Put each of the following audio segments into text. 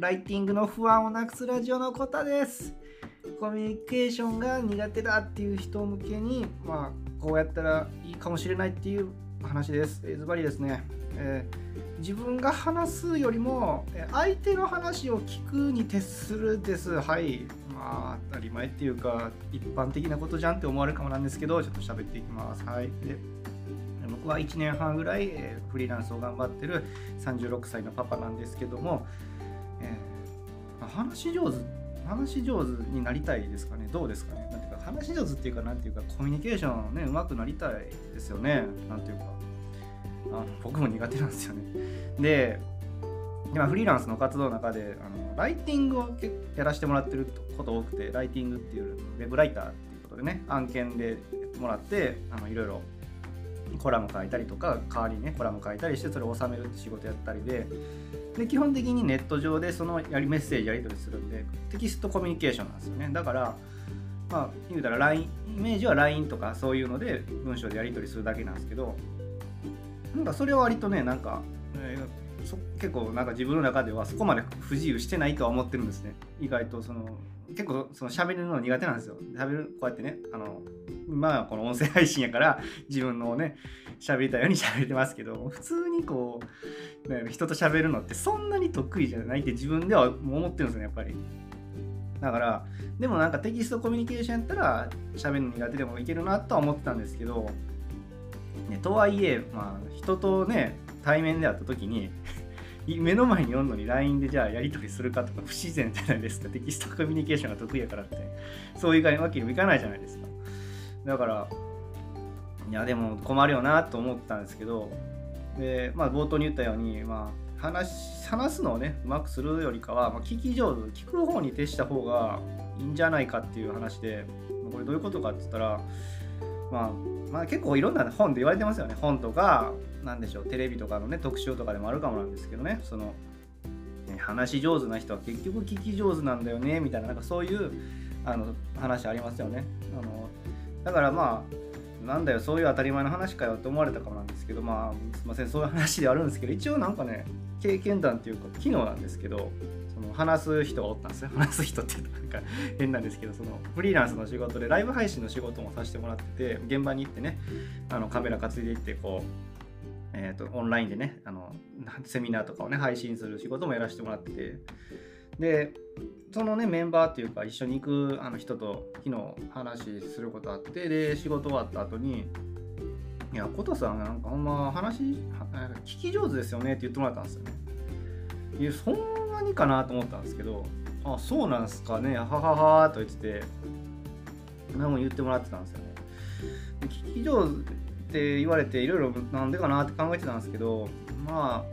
ライティングの不安をなくすラジオのコタです。コミュニケーションが苦手だっていう人向けにまあこうやったらいいかもしれないっていう話です。ズバリですね、えー、自分が話すよりも相手の話を聞くに徹するです。はい。まあ当たり前っていうか一般的なことじゃんって思われるかもなんですけどちょっと喋っていきます。はい。で僕は1年半ぐらい、え、フリーランスを頑張ってる36歳のパパなんですけども、えー、話し上手話し上手になりたいですかね？どうですかね？なんていうか話し上手っていうかなんていうかコミュニケーションねうまくなりたいですよね？なんていうか。あの僕も苦手なんですよね。で今フリーランスの活動の中であのライティングをやらせてもらってること多くてライティングっていうウェブライターっていうことでね案件でもらってあのいろいろコラム書いたりとか代わりにねコラム書いたりしてそれを収めるって仕事やったりでで基本的にネット上でそのやりメッセージやり取りするんでテキストコミュニケーションなんですよね。だからまあ言うたら LINE イメージは LINE とかそういうので文章でやり取りするだけなんですけどなんかそれは割とねなんか、結構なんか自分の中ではそこまで不自由してないとは思ってるんですね。意外とその結構その喋るの苦手なんですよ。喋るこうやってねあのまあこの音声配信やから自分のね喋りたいように喋れてますけど普通にこう人と喋るのってそんなに得意じゃないって自分では思ってるんですねやっぱり。だからでもなんかテキストコミュニケーションやったら喋るの苦手でもいけるなとは思ってたんですけど、ね、とはいえまあ人とね対面で会った時に目の前におんのに LINE でじゃあやり取りするかとか不自然じゃないですか。テキストコミュニケーションが得意やからって。そういうわけにもいかないじゃないですか。だからいやでも困るよなと思ったんですけどで、まあ、冒頭に言ったように、まあ、話話すのをねうまくするよりかは、まあ、聞き上手聞く方に徹した方がいいんじゃないかっていう話でこれどういうことかって言ったら、まあ、まあ結構いろんな本で言われてますよね。本とか何でしょうテレビとかのね特集とかでもあるかもなんですけどね。その話し上手な人は結局聞き上手なんだよねみたいななんかそういうあの話ありますよね。あのだからまあなんだよそういう当たり前の話かよって思われたかもなんですけどまあすいませんそういう話ではあるんですけど一応なんかね経験談っていうか機能なんですけど話す人がおったんですよ話す人ってなんか変なんですけどそのフリーランスの仕事でライブ配信の仕事もさせてもらってて現場に行ってねあのカメラ担いでいってこうえーと、オンラインでねあのセミナーとかをね配信する仕事もやらせてもらっててでそのねメンバーっていうか一緒に行くあの人と昨日話することあってで仕事終わった後に「いやコトさんなんかほんま話聞き上手ですよね」って言ってもらったんですよね。いやそんなにかなと思ったんですけど「あそうなんすかねははは」と言ってて何も言ってもらってたんですよね。で聞き上手って言われていろいろなんでかなって考えてたんですけどま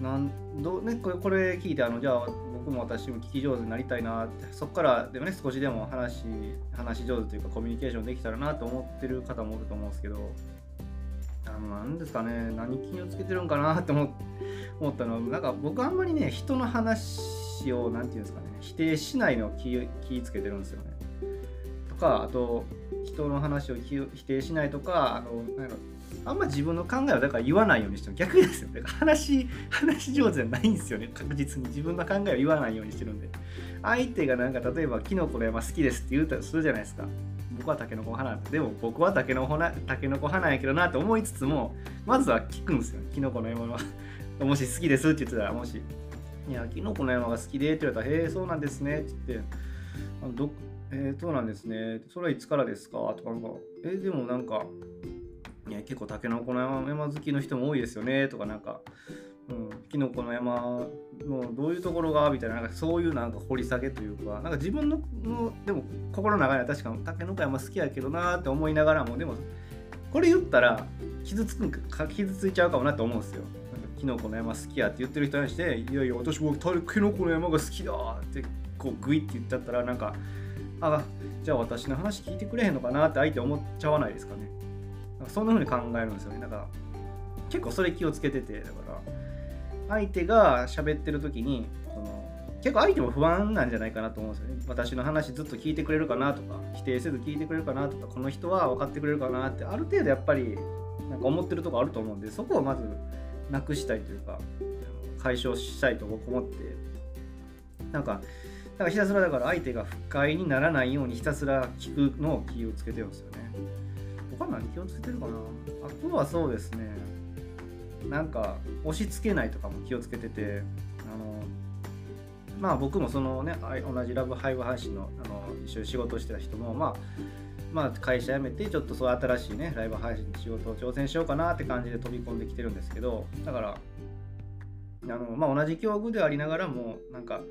あなんどねこれこれ聞いてあのじゃあ僕も私も聞き上手になりたいなってそこからでもね少しでも話話し上手というかコミュニケーションできたらなと思ってる方もおると思うんですけどあのなんですかね何気をつけてるんかなって思思ったのはなんか僕あんまりね人の話を何て言うんですかね否定しないのを気気つけてるんですよね。とかあと人の話を否定しないとかあのなんあんま自分の考えをだから言わないようにしてる。逆ですよ。だから話話上手じゃないんですよね。確実に。自分の考えを言わないようにしてるんで。相手がなんか例えばキノコの山好きですって言うたらするじゃないですか。僕はタケノコ派でも僕はタケノコなタケノコ派なんやけどなって思いつつもまずは聞くんですよ。キノコの山は。もし好きですって言ってたらもしいやキノコの山が好きでって言われたらへえそうなんですねって言ってあのどえー、そうなんですね。それはいつからですか？とかなんか、えー、でもなんか、いや結構タケノコの山山好きの人も多いですよねとかなんか、うん、キノコの山のどういうところが？みたいななんかそういうなんか掘り下げというかなんか自分のでも心の中には確かにタケノコ山好きやけどなって思いながらもでもこれ言ったら傷つくんか傷ついちゃうかもなって思うんですよ。キノコの山好きやって言ってる人にしていやいや私もタケノコの山が好きだってこうグイって言っちゃったらなんかあじゃあ私の話聞いてくれへんのかなって相手思っちゃわないですかねなんか。そんな風に考えるんですよね。だから結構それ気をつけてて、だから相手が喋ってる時にその結構相手も不安なんじゃないかなと思うんですよね。私の話ずっと聞いてくれるかなとか、否定せず聞いてくれるかなとか、この人は分かってくれるかなって、ある程度やっぱりなんか思ってるとこあると思うんで、そこをまずなくしたいというか、解消したいと僕思ってなんか、だからひたすらだから相手が不快にならないようにひたすら聞くのを気をつけてるんですよね。他何気をつけてるかな？あとはそうですね。なんか押し付けないとかも気をつけてて、あのまあ僕もそのね同じラブハイブ配信のあの一緒に仕事してた人もまあまあ会社辞めてちょっとそう新しいねライブ配信の仕事を挑戦しようかなって感じで飛び込んできてるんですけどだからあのまあ同じ境遇でありながらもなんか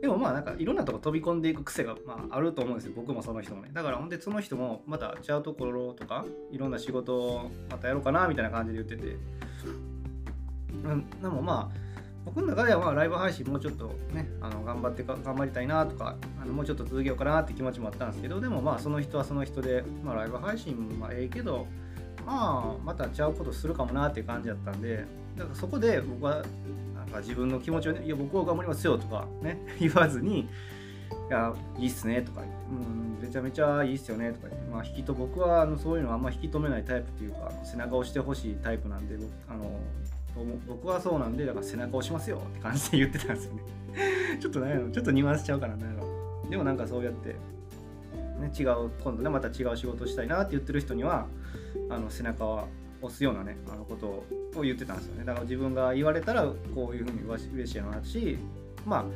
でもまあなんかいろんなとこ飛び込んでいく癖がまああると思うんですよ僕もその人もね。だからほんでその人もまた違うところとかいろんな仕事をまたやろうかなみたいな感じで言ってて。でもまあ僕の中ではまあライブ配信もうちょっとねあの頑張って頑張りたいなとかあのもうちょっと続けようかなって気持ちもあったんですけどでもまあその人はその人で、まあ、ライブ配信もまあええけどまあまた違うことするかもなっていう感じだったんでだからそこで僕はなんか自分の気持ちをね「いや僕は頑張りますよ」とかね 言わずに「いやいいっすね」とかうんめちゃめちゃいいっすよね」とか、まあ、引きと僕はあのそういうのあんま引き止めないタイプっていうか背中を押してほしいタイプなんであの僕はそうなんでだから背中押しますよって感じで言ってたんですよね。ちょっとねちょっとニュアンスちゃうからねでもなんかそうやって、ね、違う今度ねまた違う仕事したいなって言ってる人にはあの背中は押すようなねあのことを言ってたんですよね。だから自分が言われたらこういうふうに嬉しいなしま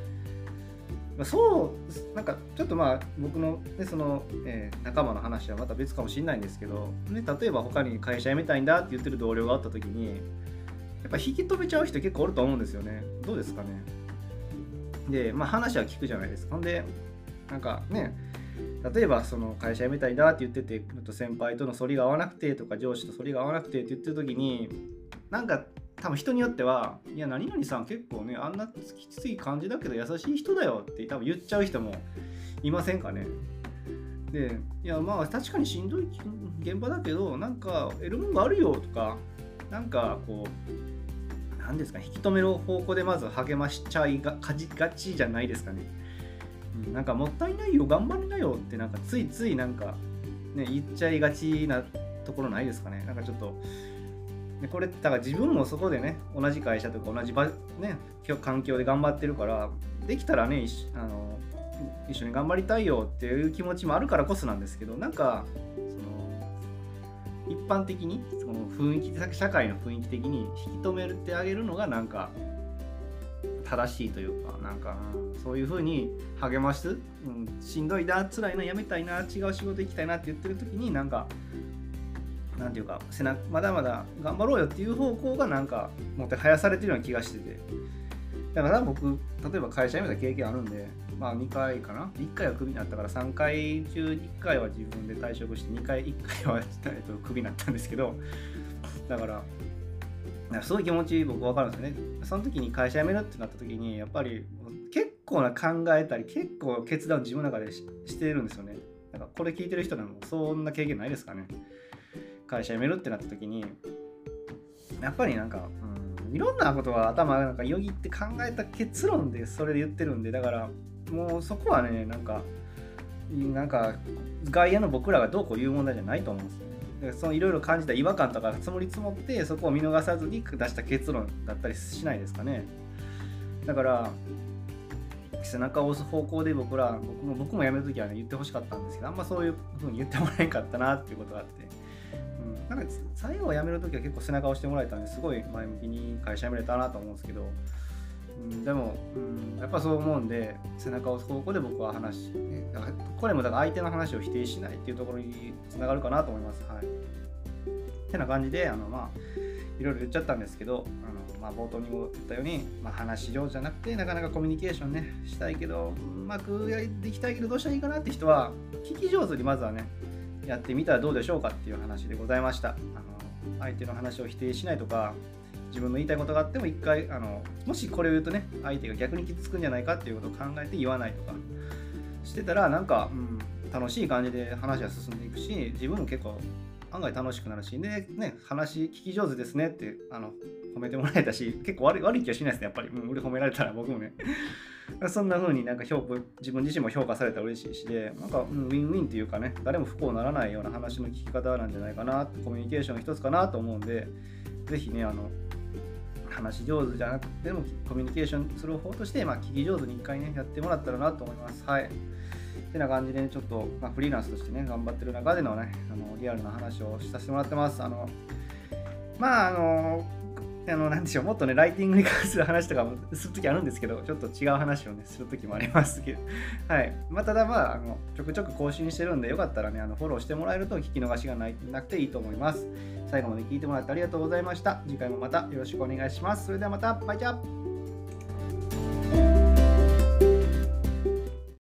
あそうなんかちょっとまあ僕の,、ねそのえー、仲間の話はまた別かもしれないんですけど、ね、例えば他に会社辞めたいんだって言ってる同僚があった時にやっぱ引き止めちゃう人結構おると思うんですよね。どうですかね。で、まあ話は聞くじゃないですか。ほんで、なんかね、例えばその会社辞めたいなって言ってて、先輩との反りが合わなくてとか上司と反りが合わなくてって言ってる時に、なんか多分人によっては、いや、何々さん結構ね、あんなきつい感じだけど優しい人だよって多分言っちゃう人もいませんかね。で、いや、まあ確かにしんどい現場だけど、なんか得るもんがあるよとか、なんかこう何ですか引き止める方向でまず励ましちゃいがかじがちじゃないですかね、うん、なんかもったいないよ頑張りなよってなんかついついなんかね言っちゃいがちなところないですかね。なんかちょっとでこれだから自分もそこでね同じ会社とか同じ場、ね、環境で頑張ってるからできたらねあの一緒に頑張りたいよっていう気持ちもあるからこそなんですけどなんか一般的にその雰囲気社会の雰囲気的に引き止めてあげるのがなんか正しいというかなんかそういう風に励ます、うん、しんどいな辛いなやめたいな違う仕事行きたいなって言ってる時になんかなんていうか背中まだまだ頑張ろうよっていう方向がなんかもてはやされてるような気がしてて。だから僕例えば会社辞めた経験あるんでまあ2回かな？1回はクビになったから3回中1回は自分で退職して2回1回は、えっと、クビになったんですけどだからすごい気持ち僕分かるんですよね。その時に会社辞めるってなった時にやっぱり結構な考えたり結構決断を自分の中でしてるんですよね。だからこれ聞いてる人でもそんな経験ないですかね。会社辞めるってなった時にやっぱりなんか、うん、いろんなことが頭なんかよぎって考えた結論でそれで言ってるんでだからもうそこはねなんかなんか外野の僕らがどうこう言う問題じゃないと思うんですよね。そのいろいろ感じた違和感とか積もり積もってそこを見逃さずに出した結論だったりしないですかね。だから背中を押す方向で僕ら僕も僕も辞める時はね言ってほしかったんですけどあんまそういうふうに言ってもらえんかったなっていうことがあって、うん、なんか最後辞める時は結構背中を押してもらえたんですごい前向きに会社辞めれたなと思うんですけどうん、でも、うん、やっぱそう思うんで背中を押す方向で僕は話、だからこれもだから相手の話を否定しないっていうところにつながるかなと思います。はい、ってな感じであの、まあ、いろいろ言っちゃったんですけどあの、まあ、冒頭にも言ったように、まあ、話し上手じゃなくてなかなかコミュニケーションねしたいけどうまくやっていきたいけどどうしたらいいかなって人は聞き上手にまずはねやってみたらどうでしょうかっていう話でございました。あの相手の話を否定しないとか自分の言いたいことがあっても一回あのもしこれを言うとね相手が逆に傷つくんじゃないかっていうことを考えて言わないとかしてたらなんか、うん、楽しい感じで話は進んでいくし自分も結構案外楽しくなるしでね話聞き上手ですねってあの褒めてもらえたし結構悪い悪い気はしないですねやっぱり、うん、俺褒められたら僕もねそんな風になんか評価自分自身も評価されたら嬉しいしでなんか、うん、ウィンウィンっていうかね誰も不幸ならないような話の聞き方なんじゃないかなコミュニケーションの一つかなと思うんでぜひねあの話し上手じゃなくてもコミュニケーションする方として、まあ、聞き上手に一回ね、やってもらったらなと思います。はい。ってな感じで、ね、ちょっと、まあ、フリーランスとしてね、頑張ってる中でのね、あのリアルな話をさせてもらってます。あのまあ、あの、あの、なんでしょう、もっとね、ライティングに関する話とかもするときあるんですけど、ちょっと違う話をね、するときもありますけど、はい。まあ、ただまあ、あの、ちょくちょく更新してるんで、よかったらね、あの、フォローしてもらえると聞き逃しがないなくていいと思います。最後まで聞いてもらってありがとうございました。次回もまたよろしくお願いします。それではまた、バイチャー